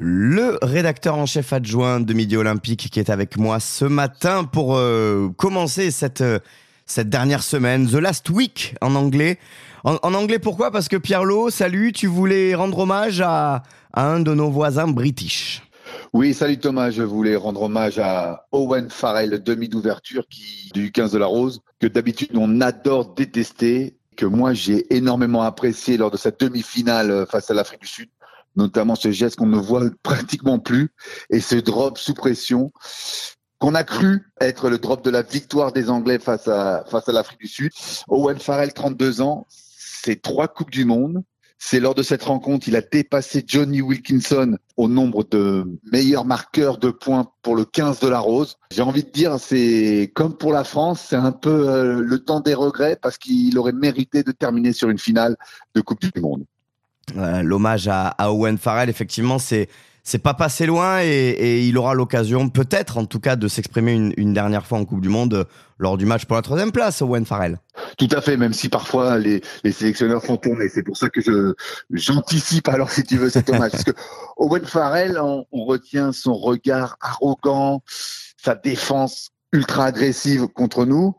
le rédacteur en chef adjoint de Midi Olympique qui est avec moi ce matin pour euh, commencer cette, euh, cette dernière semaine, The Last Week en anglais. En, anglais pourquoi? Parce que Pierre-Lo, salut, tu voulais rendre hommage à, un de nos voisins british. Oui, salut Thomas, je voulais rendre hommage à Owen Farrell, demi d'ouverture du 15 de la Rose, que d'habitude on adore détester, que moi j'ai énormément apprécié lors de cette demi-finale face à l'Afrique du Sud notamment ce geste qu'on ne voit pratiquement plus et ce drop sous pression qu'on a cru être le drop de la victoire des Anglais face à face à l'Afrique du Sud. Owen Farrell, 32 ans, c'est trois coupes du monde. C'est lors de cette rencontre, il a dépassé Johnny Wilkinson au nombre de meilleurs marqueurs de points pour le 15 de la Rose. J'ai envie de dire, c'est comme pour la France, c'est un peu euh, le temps des regrets parce qu'il aurait mérité de terminer sur une finale de Coupe du Monde. Euh, l'hommage à, Owen Farrell, effectivement, c'est c'est pas passé loin et, il aura l'occasion, peut-être en tout cas, de s'exprimer une, dernière fois en Coupe du Monde lors du match pour la troisième place, Owen Farrell. Tout à fait, même si parfois les, sélectionneurs font tourner. C'est pour ça que je j'anticipe alors si tu veux cet hommage. Parce que Owen Farrell, on, on retient son regard arrogant, sa défense ultra agressive contre nous,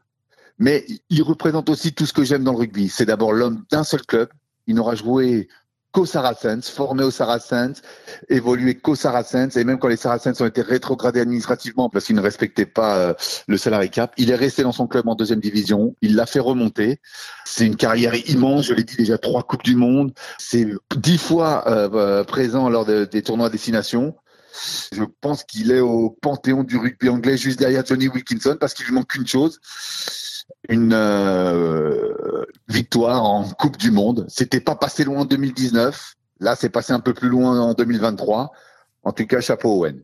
mais il représente aussi tout ce que j'aime dans le rugby. C'est d'abord l'homme d'un seul club. Il n'aura joué qu'au Saracens, formé au Saracens, évolué qu'au Saracens, et même quand les Saracens ont été rétrogradés administrativement parce qu'ils ne respectaient pas euh, le salary cap, il est resté dans son club en deuxième division, il l'a fait remonter. C'est une carrière immense, je l'ai dit déjà, trois coupes du monde, c'est dix fois euh, euh, présent lors des tournois à destination. Je pense qu'il est au panthéon du rugby anglais juste derrière Johnny Wilkinson parce qu'il lui manque une chose, une euh, victoire en Coupe du Monde. C'était pas passé loin en 2019. Là, c'est passé un peu plus loin en 2023. En tout cas, chapeau Owen.